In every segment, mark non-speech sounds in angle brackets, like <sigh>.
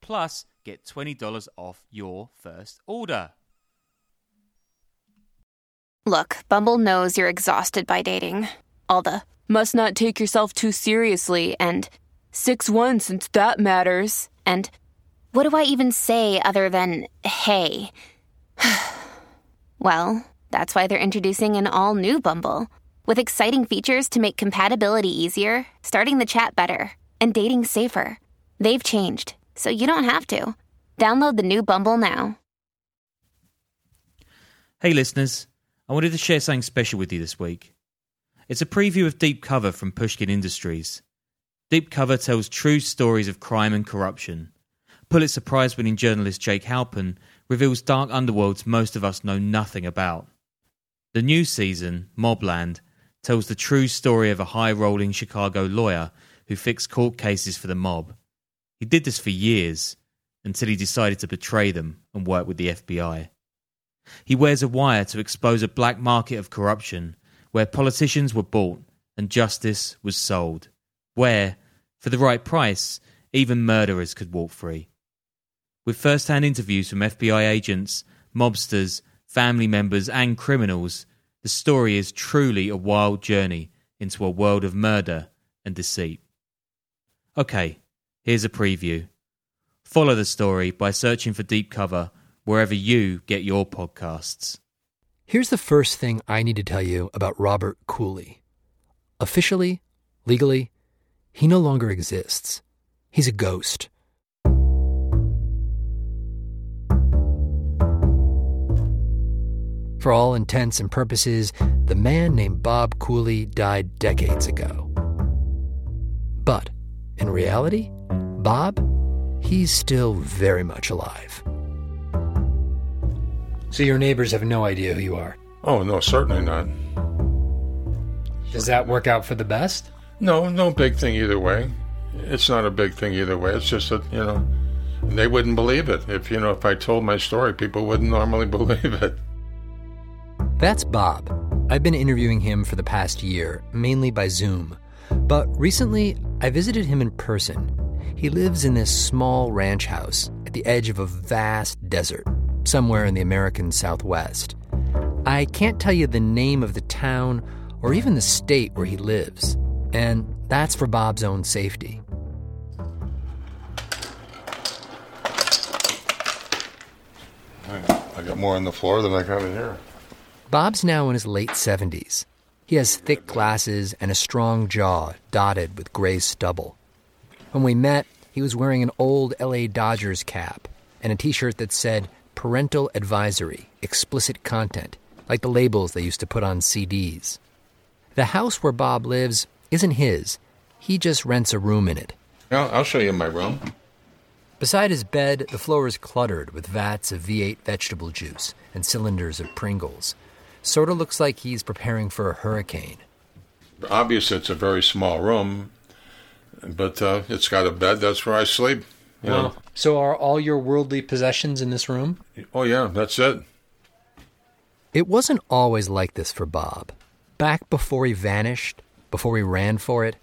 Plus, get $20 off your first order. Look, Bumble knows you're exhausted by dating. All the must not take yourself too seriously and 6 1 since that matters. And what do I even say other than hey? <sighs> well, that's why they're introducing an all new Bumble with exciting features to make compatibility easier, starting the chat better, and dating safer. They've changed, so you don't have to. Download the new Bumble now. Hey, listeners, I wanted to share something special with you this week. It's a preview of Deep Cover from Pushkin Industries. Deep Cover tells true stories of crime and corruption. Pulitzer Prize winning journalist Jake Halpern reveals dark underworlds most of us know nothing about. The new season, Mobland, tells the true story of a high rolling Chicago lawyer who fixed court cases for the mob. He did this for years until he decided to betray them and work with the FBI. He wears a wire to expose a black market of corruption where politicians were bought and justice was sold, where, for the right price, even murderers could walk free. With first hand interviews from FBI agents, mobsters, family members, and criminals, the story is truly a wild journey into a world of murder and deceit. Okay, here's a preview. Follow the story by searching for Deep Cover wherever you get your podcasts. Here's the first thing I need to tell you about Robert Cooley. Officially, legally, he no longer exists. He's a ghost. For all intents and purposes, the man named Bob Cooley died decades ago. But in reality, Bob, he's still very much alive. So your neighbors have no idea who you are? Oh, no, certainly not. Does that work out for the best? No, no big thing either way. It's not a big thing either way. It's just that, you know, they wouldn't believe it. If, you know, if I told my story, people wouldn't normally <laughs> believe it. That's Bob. I've been interviewing him for the past year, mainly by Zoom. But recently, I visited him in person. He lives in this small ranch house at the edge of a vast desert, somewhere in the American Southwest. I can't tell you the name of the town or even the state where he lives, and that's for Bob's own safety. I got more on the floor than I got in here. Bob's now in his late 70s. He has thick glasses and a strong jaw dotted with gray stubble. When we met, he was wearing an old LA Dodgers cap and a t shirt that said Parental Advisory, Explicit Content, like the labels they used to put on CDs. The house where Bob lives isn't his, he just rents a room in it. I'll, I'll show you my room. Beside his bed, the floor is cluttered with vats of V8 vegetable juice and cylinders of Pringles. Sort of looks like he's preparing for a hurricane. Obviously, it's a very small room, but uh, it's got a bed. That's where I sleep. You know. So are all your worldly possessions in this room? Oh, yeah, that's it. It wasn't always like this for Bob. Back before he vanished, before he ran for it,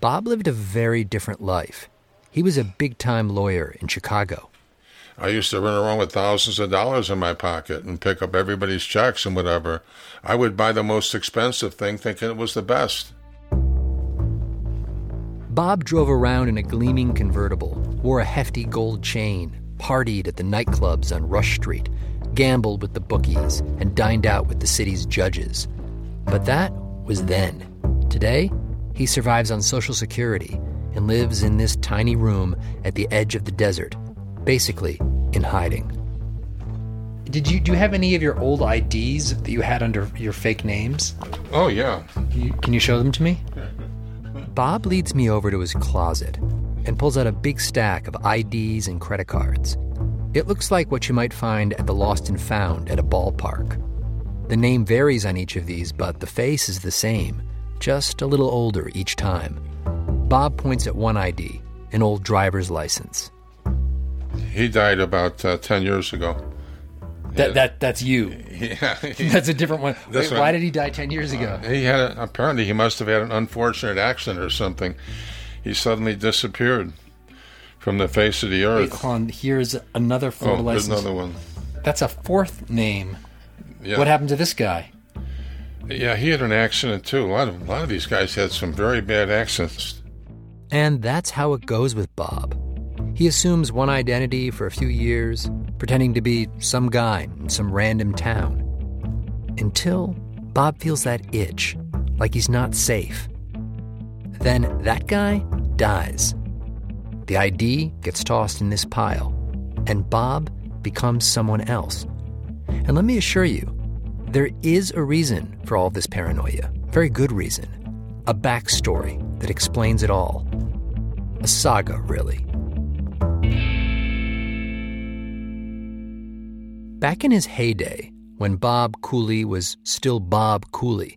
Bob lived a very different life. He was a big time lawyer in Chicago. I used to run around with thousands of dollars in my pocket and pick up everybody's checks and whatever. I would buy the most expensive thing thinking it was the best. Bob drove around in a gleaming convertible, wore a hefty gold chain, partied at the nightclubs on Rush Street, gambled with the bookies, and dined out with the city's judges. But that was then. Today, he survives on Social Security and lives in this tiny room at the edge of the desert, basically in hiding. Did you do you have any of your old IDs that you had under your fake names? Oh, yeah. You, can you show them to me? <laughs> Bob leads me over to his closet and pulls out a big stack of IDs and credit cards. It looks like what you might find at the Lost and Found at a ballpark. The name varies on each of these, but the face is the same, just a little older each time. Bob points at one ID, an old driver's license. He died about uh, 10 years ago. That, that that's you. <laughs> Yeah. <laughs> That's a different one. This Wait, one- why did he die ten years ago? He had a, apparently he must have had an unfortunate accident or something. He suddenly disappeared from the face of the Wait, earth. hold on. Here's another Florida oh, there's license. another one. That's a fourth name. Yeah. What happened to this guy? Yeah, he had an accident too. A lot of a lot of these guys had some very bad accidents. And that's how it goes with Bob. He assumes one identity for a few years, pretending to be some guy in some random town. Until Bob feels that itch, like he's not safe. Then that guy dies. The ID gets tossed in this pile, and Bob becomes someone else. And let me assure you, there is a reason for all this paranoia. Very good reason. A backstory that explains it all. A saga, really. Back in his heyday, when Bob Cooley was still Bob Cooley,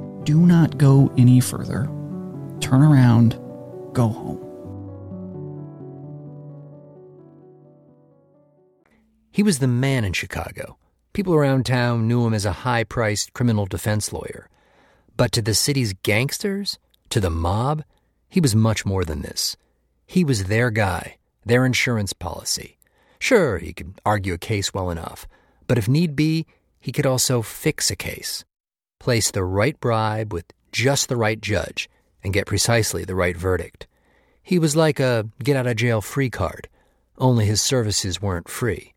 Do not go any further. Turn around, go home. he was the man in Chicago. People around town knew him as a high priced criminal defense lawyer. But to the city's gangsters, to the mob, he was much more than this. He was their guy, their insurance policy. Sure, he could argue a case well enough, but if need be, he could also fix a case. Place the right bribe with just the right judge and get precisely the right verdict. He was like a get out of jail free card, only his services weren't free.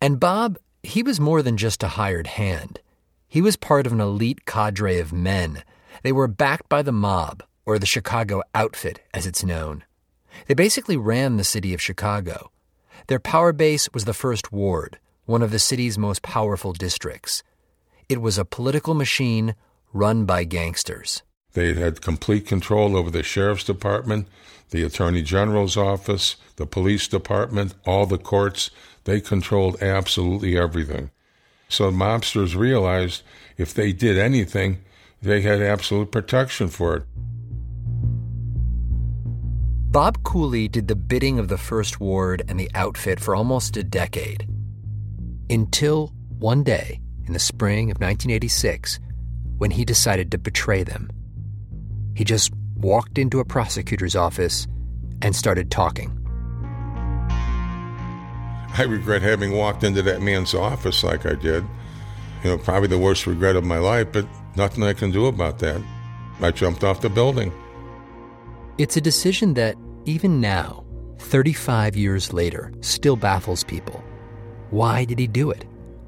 And Bob, he was more than just a hired hand. He was part of an elite cadre of men. They were backed by the mob, or the Chicago Outfit, as it's known. They basically ran the city of Chicago. Their power base was the First Ward, one of the city's most powerful districts. It was a political machine run by gangsters. They had complete control over the sheriff's department, the attorney general's office, the police department, all the courts. They controlled absolutely everything. So mobsters realized if they did anything, they had absolute protection for it. Bob Cooley did the bidding of the First Ward and the outfit for almost a decade. Until one day in the spring of 1986, when he decided to betray them. He just walked into a prosecutor's office and started talking. I regret having walked into that man's office like I did. You know, probably the worst regret of my life, but Nothing I can do about that. I jumped off the building. It's a decision that, even now, 35 years later, still baffles people. Why did he do it?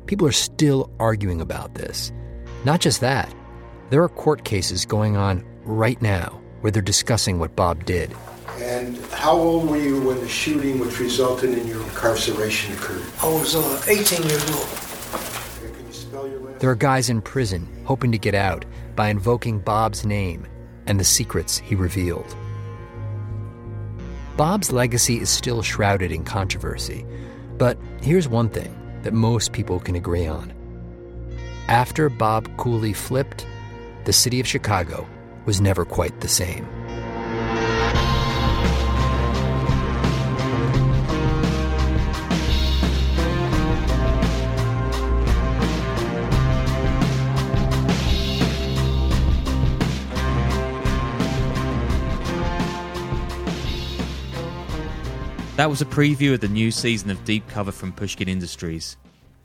People are still arguing about this. Not just that, there are court cases going on right now where they're discussing what Bob did. And how old were you when the shooting which resulted in your incarceration occurred? I was uh, 18 years old. There are guys in prison hoping to get out by invoking Bob's name and the secrets he revealed. Bob's legacy is still shrouded in controversy, but here's one thing that most people can agree on. After Bob Cooley flipped, the city of Chicago was never quite the same. That was a preview of the new season of Deep Cover from Pushkin Industries.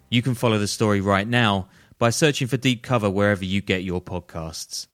You can follow the story right now by searching for Deep Cover wherever you get your podcasts.